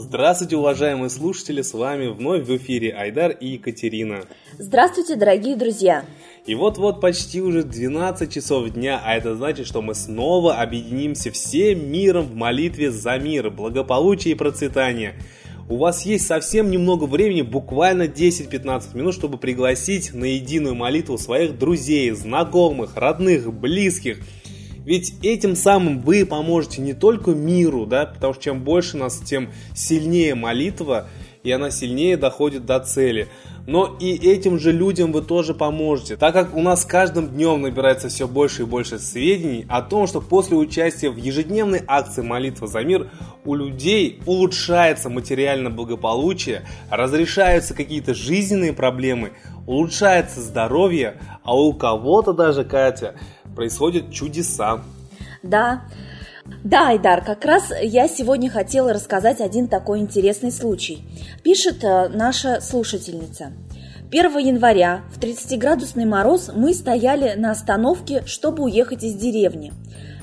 Здравствуйте, уважаемые слушатели, с вами вновь в эфире Айдар и Екатерина. Здравствуйте, дорогие друзья! И вот-вот почти уже 12 часов дня, а это значит, что мы снова объединимся всем миром в молитве за мир, благополучие и процветание. У вас есть совсем немного времени, буквально 10-15 минут, чтобы пригласить на единую молитву своих друзей, знакомых, родных, близких – ведь этим самым вы поможете не только миру, да, потому что чем больше нас, тем сильнее молитва, и она сильнее доходит до цели. Но и этим же людям вы тоже поможете, так как у нас каждым днем набирается все больше и больше сведений о том, что после участия в ежедневной акции «Молитва за мир» у людей улучшается материальное благополучие, разрешаются какие-то жизненные проблемы, улучшается здоровье, а у кого-то даже, Катя, происходят чудеса. Да, да, Айдар, как раз я сегодня хотела рассказать один такой интересный случай. Пишет э, наша слушательница. 1 января в 30-градусный мороз мы стояли на остановке, чтобы уехать из деревни.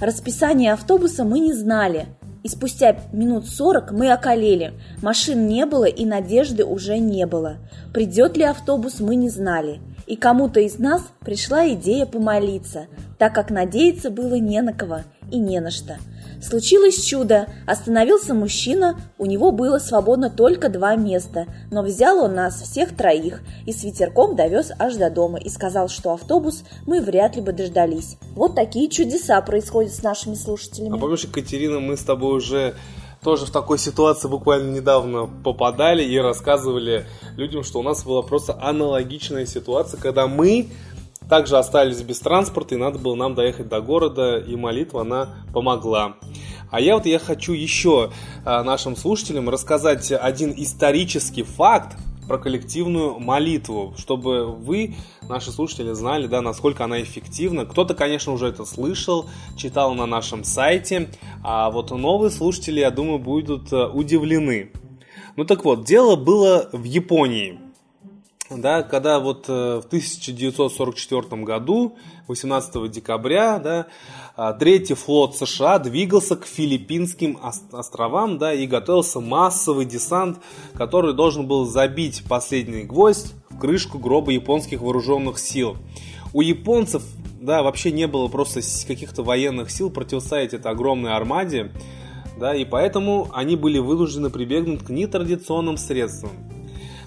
Расписание автобуса мы не знали, и спустя минут 40 мы околели. Машин не было и надежды уже не было. Придет ли автобус, мы не знали и кому-то из нас пришла идея помолиться, так как надеяться было не на кого и не на что. Случилось чудо, остановился мужчина, у него было свободно только два места, но взял он нас всех троих и с ветерком довез аж до дома и сказал, что автобус мы вряд ли бы дождались. Вот такие чудеса происходят с нашими слушателями. А помнишь, Екатерина, мы с тобой уже тоже в такой ситуации буквально недавно попадали и рассказывали людям, что у нас была просто аналогичная ситуация, когда мы также остались без транспорта, и надо было нам доехать до города, и молитва, она помогла. А я вот я хочу еще а, нашим слушателям рассказать один исторический факт, про коллективную молитву, чтобы вы, наши слушатели, знали, да, насколько она эффективна. Кто-то, конечно, уже это слышал, читал на нашем сайте, а вот новые слушатели, я думаю, будут э, удивлены. Ну так вот, дело было в Японии. Да, когда вот э, в 1944 году, 18 декабря, да, а, Третий флот США двигался к Филиппинским островам да, и готовился массовый десант, который должен был забить последний гвоздь в крышку гроба японских вооруженных сил. У японцев да, вообще не было просто каких-то военных сил противостоять этой огромной армаде, да, и поэтому они были вынуждены прибегнуть к нетрадиционным средствам.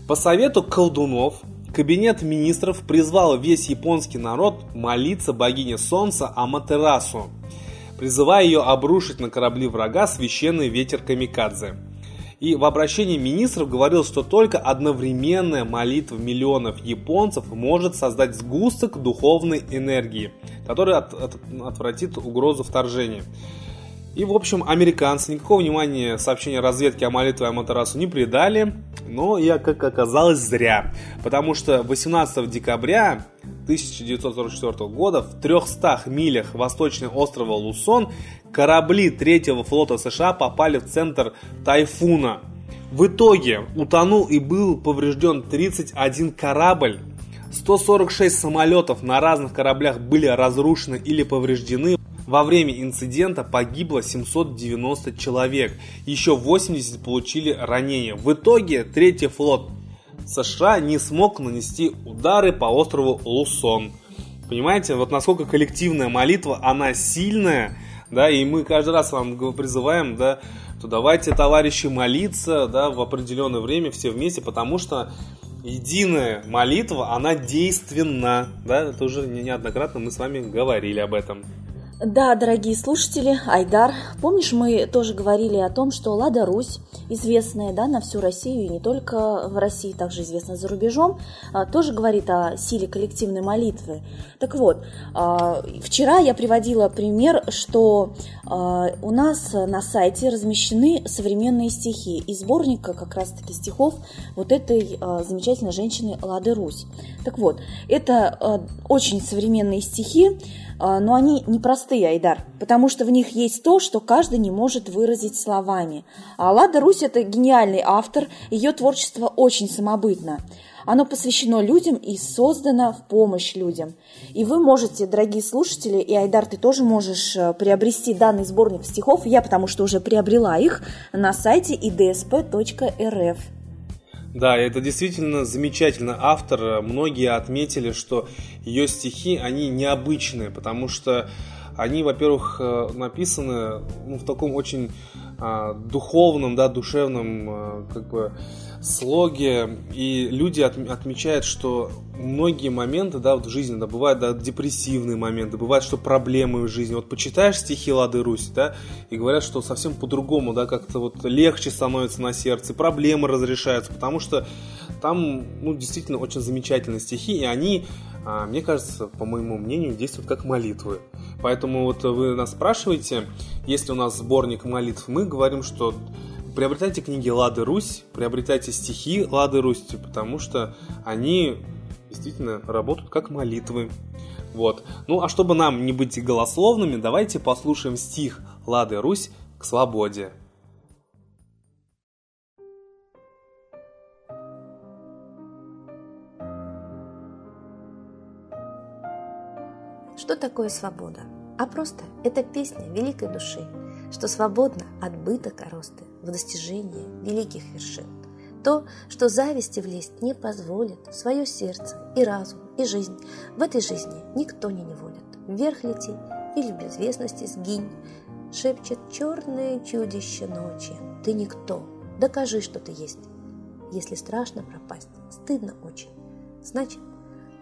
По совету колдунов Кабинет министров призвал весь японский народ молиться богине солнца Аматерасу, призывая ее обрушить на корабли врага священный ветер Камикадзе. И в обращении министров говорил, что только одновременная молитва миллионов японцев может создать сгусток духовной энергии, который от, от, отвратит угрозу вторжения. И, в общем, американцы никакого внимания сообщения разведки о молитве Аматерасу не придали, но я, как оказалось, зря. Потому что 18 декабря 1944 года в 300 милях восточного острова Лусон корабли третьего флота США попали в центр тайфуна. В итоге утонул и был поврежден 31 корабль, 146 самолетов на разных кораблях были разрушены или повреждены. Во время инцидента погибло 790 человек, еще 80 получили ранения. В итоге третий флот США не смог нанести удары по острову Лусон. Понимаете, вот насколько коллективная молитва, она сильная, да, и мы каждый раз вам призываем, да, то давайте, товарищи, молиться, да, в определенное время все вместе, потому что единая молитва, она действенна, да, это уже неоднократно мы с вами говорили об этом. Да, дорогие слушатели, Айдар, помнишь, мы тоже говорили о том, что Лада Русь, известная да, на всю Россию и не только в России, также известна за рубежом, а, тоже говорит о силе коллективной молитвы. Так вот, а, вчера я приводила пример, что а, у нас на сайте размещены современные стихи из сборника как раз-таки стихов вот этой замечательной женщины Лады Русь. Так вот, это очень современные стихи, но они непростые простые, Айдар, потому что в них есть то, что каждый не может выразить словами. А Лада Русь – это гениальный автор, ее творчество очень самобытно. Оно посвящено людям и создано в помощь людям. И вы можете, дорогие слушатели, и Айдар, ты тоже можешь э, приобрести данный сборник стихов, я потому что уже приобрела их, на сайте idsp.rf. Да, это действительно замечательный автор. Многие отметили, что ее стихи, они необычные, потому что они, во-первых, э, написаны ну, в таком очень а, духовном, да, душевном, а, как бы, слоге, и люди от, отмечают, что многие моменты, да, вот в жизни, да, бывают, да, депрессивные моменты, бывают, что проблемы в жизни. Вот почитаешь стихи Лады Руси, да, и говорят, что совсем по-другому, да, как-то вот легче становится на сердце, проблемы разрешаются, потому что там, ну, действительно очень замечательные стихи, и они, а, мне кажется, по моему мнению, действуют как молитвы. Поэтому вот вы нас спрашиваете, если у нас сборник молитв, мы говорим, что приобретайте книги Лады Русь, приобретайте стихи Лады Русь, потому что они действительно работают как молитвы. Вот. Ну а чтобы нам не быть голословными, давайте послушаем стих Лады Русь к свободе. Что такое свобода? А просто это песня великой души, что свободна от быта коросты в достижении великих вершин. То, что зависти влезть не позволит свое сердце и разум, и жизнь. В этой жизни никто не неволит. Вверх лети или в безвестности сгинь, шепчет черное чудище ночи. Ты никто, докажи, что ты есть. Если страшно пропасть, стыдно очень, значит,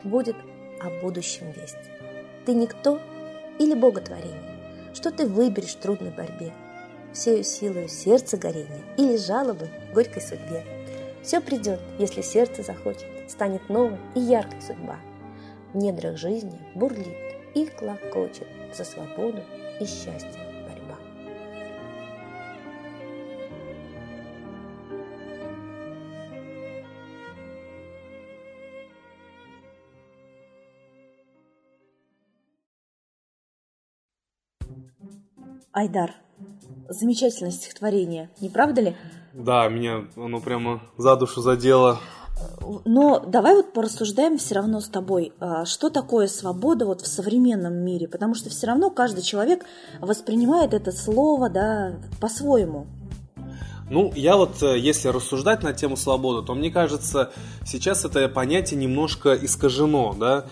будет о будущем весть. Ты никто или боготворение? Что ты выберешь в трудной борьбе? Всею силою сердца горения или жалобы горькой судьбе? Все придет, если сердце захочет, станет новой и яркой судьба. В недрах жизни бурлит и клокочет за свободу и счастье. Айдар, замечательное стихотворение, не правда ли? Да, меня оно прямо за душу задело. Но давай вот порассуждаем все равно с тобой, а, что такое свобода вот в современном мире, потому что все равно каждый человек воспринимает это слово да, по-своему. Ну, я вот, э, если рассуждать на тему свободы, то мне кажется, сейчас это понятие немножко искажено, да,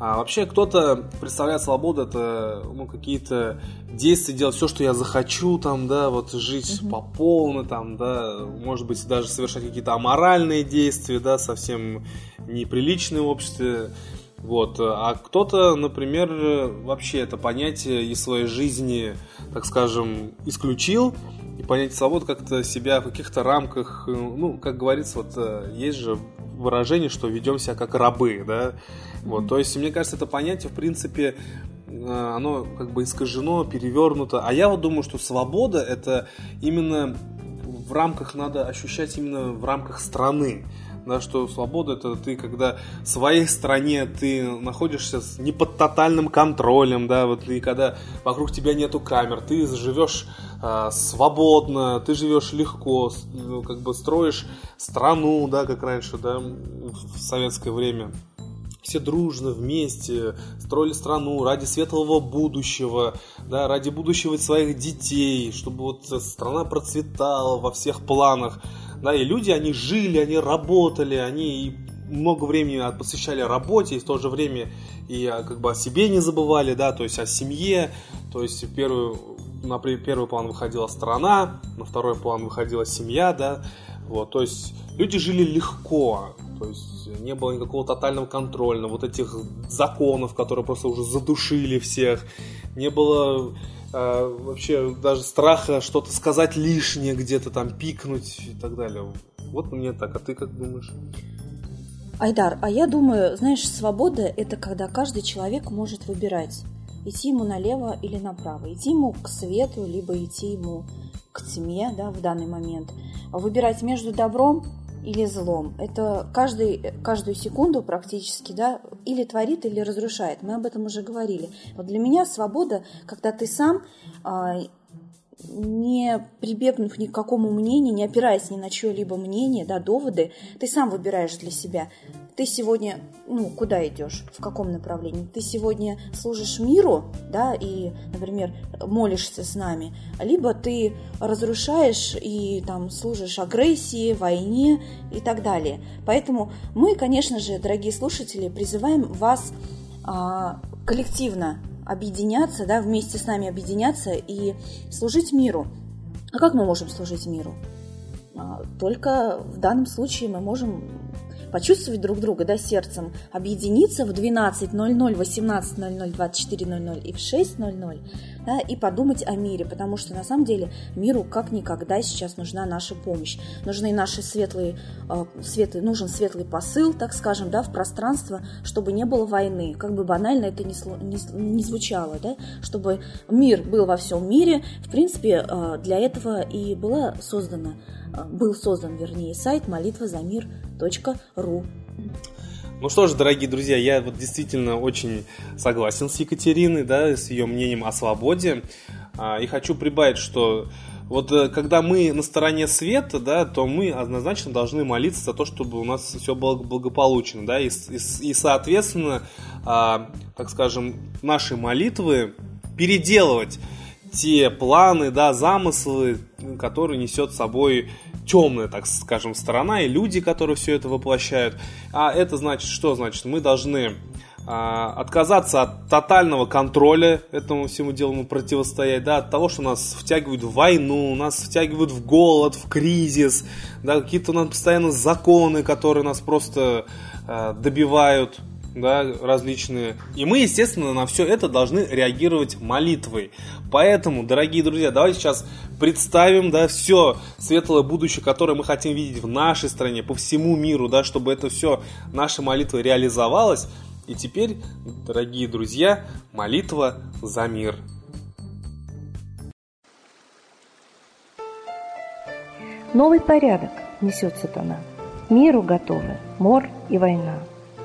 а вообще кто-то представляет свободу это ну, какие-то действия делать все, что я захочу, там, да, вот жить угу. по полной, там, да, может быть даже совершать какие-то аморальные действия, да, совсем неприличные в обществе. Вот. А кто-то, например, вообще это понятие из своей жизни, так скажем, исключил, понятие свободы как-то себя в каких-то рамках, ну, как говорится, вот э, есть же выражение, что ведем себя как рабы, да, вот, то есть, мне кажется, это понятие, в принципе, э, оно как бы искажено, перевернуто. А я вот думаю, что свобода это именно в рамках надо ощущать именно в рамках страны. Да, что свобода это ты, когда в своей стране ты находишься не под тотальным контролем, да, вот и когда вокруг тебя нету камер, ты живешь э, свободно, ты живешь легко, ну, как бы строишь страну, да, как раньше, да, в советское время. Все дружно вместе строили страну ради светлого будущего, да, ради будущего своих детей, чтобы вот страна процветала во всех планах, да, и люди, они жили, они работали, они много времени посвящали работе, и в то же время и а, как бы о себе не забывали, да, то есть о семье, то есть первую, на первый план выходила страна, на второй план выходила семья, да, вот, то есть люди жили легко, то есть не было никакого тотального контроля, вот этих законов, которые просто уже задушили всех, не было э, вообще даже страха что-то сказать лишнее, где-то там пикнуть и так далее. Вот мне так, а ты как думаешь? Айдар, а я думаю, знаешь, свобода – это когда каждый человек может выбирать, идти ему налево или направо, идти ему к свету, либо идти ему к тьме да, в данный момент. Выбирать между добром или злом. Это каждый, каждую секунду практически, да, или творит, или разрушает. Мы об этом уже говорили. Вот для меня свобода, когда ты сам а, не прибегнув ни к какому мнению, не опираясь ни на чье-либо мнение, да, доводы, ты сам выбираешь для себя. Ты сегодня, ну, куда идешь, в каком направлении? Ты сегодня служишь миру, да, и, например, молишься с нами, либо ты разрушаешь и там служишь агрессии, войне и так далее. Поэтому мы, конечно же, дорогие слушатели, призываем вас а, коллективно объединяться, да, вместе с нами объединяться и служить миру. А как мы можем служить миру? А, только в данном случае мы можем почувствовать друг друга, да, сердцем, объединиться в 12.00, 18.00, 24.00 и в 6.00, да, и подумать о мире, потому что на самом деле миру как никогда сейчас нужна наша помощь. Нужны наши светлые, э, светлый, нужен светлый посыл, так скажем, да, в пространство, чтобы не было войны. Как бы банально это не, не, не звучало, да, чтобы мир был во всем мире. В принципе, э, для этого и была создана, э, был создан, вернее, сайт молитва за мир.ру. Ну что ж, дорогие друзья, я вот действительно очень согласен с Екатериной, да, с ее мнением о свободе. А, и хочу прибавить, что вот э, когда мы на стороне света, да, то мы однозначно должны молиться за то, чтобы у нас все было благополучно, да, и, и, и соответственно, а, так скажем, наши молитвы переделывать те планы, да, замыслы, которые несет с собой темная, так скажем, сторона и люди, которые все это воплощают. А это значит что? Значит, мы должны а, отказаться от тотального контроля этому всему делу противостоять, да, от того, что нас втягивают в войну, нас втягивают в голод, в кризис, да, какие-то у нас постоянно законы, которые нас просто а, добивают, да, различные. И мы, естественно, на все это должны реагировать молитвой. Поэтому, дорогие друзья, давайте сейчас представим, да, все светлое будущее, которое мы хотим видеть в нашей стране, по всему миру, да, чтобы это все, наша молитва реализовалась. И теперь, дорогие друзья, молитва за мир. Новый порядок несет сатана. Миру готовы мор и война.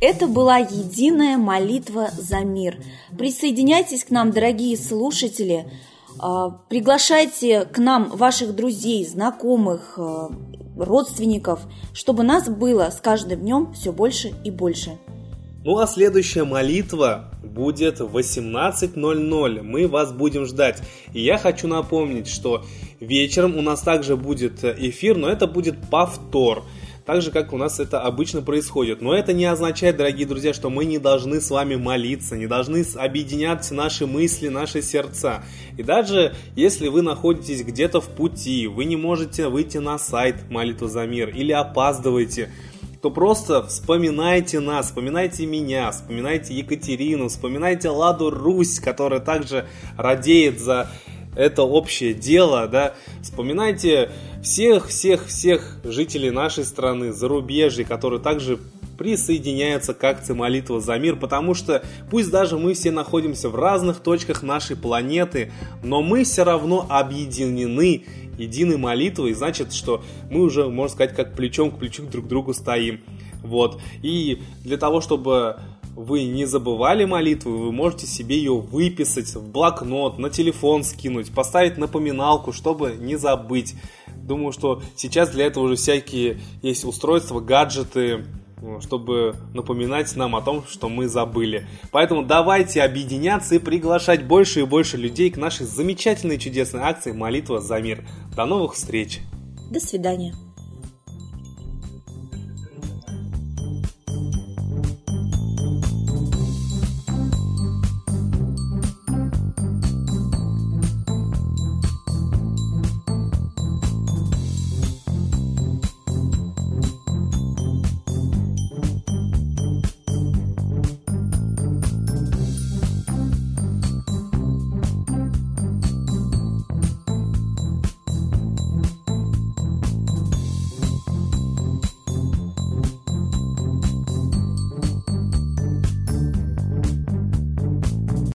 Это была единая молитва за мир. Присоединяйтесь к нам, дорогие слушатели. А, приглашайте к нам ваших друзей, знакомых, а, родственников, чтобы нас было с каждым днем все больше и больше. Ну а следующая молитва будет в 18.00. Мы вас будем ждать. И я хочу напомнить, что вечером у нас также будет эфир, но это будет повтор так же, как у нас это обычно происходит. Но это не означает, дорогие друзья, что мы не должны с вами молиться, не должны объединять наши мысли, наши сердца. И даже если вы находитесь где-то в пути, вы не можете выйти на сайт «Молитва за мир» или опаздываете, то просто вспоминайте нас, вспоминайте меня, вспоминайте Екатерину, вспоминайте Ладу Русь, которая также радеет за это общее дело, да, вспоминайте всех-всех-всех жителей нашей страны, зарубежья, которые также присоединяются к акции «Молитва за мир», потому что пусть даже мы все находимся в разных точках нашей планеты, но мы все равно объединены единой молитвой, значит, что мы уже, можно сказать, как плечом к плечу друг к другу стоим. Вот. И для того, чтобы вы не забывали молитву, вы можете себе ее выписать в блокнот, на телефон скинуть, поставить напоминалку, чтобы не забыть. Думаю, что сейчас для этого уже всякие есть устройства, гаджеты, чтобы напоминать нам о том, что мы забыли. Поэтому давайте объединяться и приглашать больше и больше людей к нашей замечательной чудесной акции «Молитва за мир». До новых встреч! До свидания!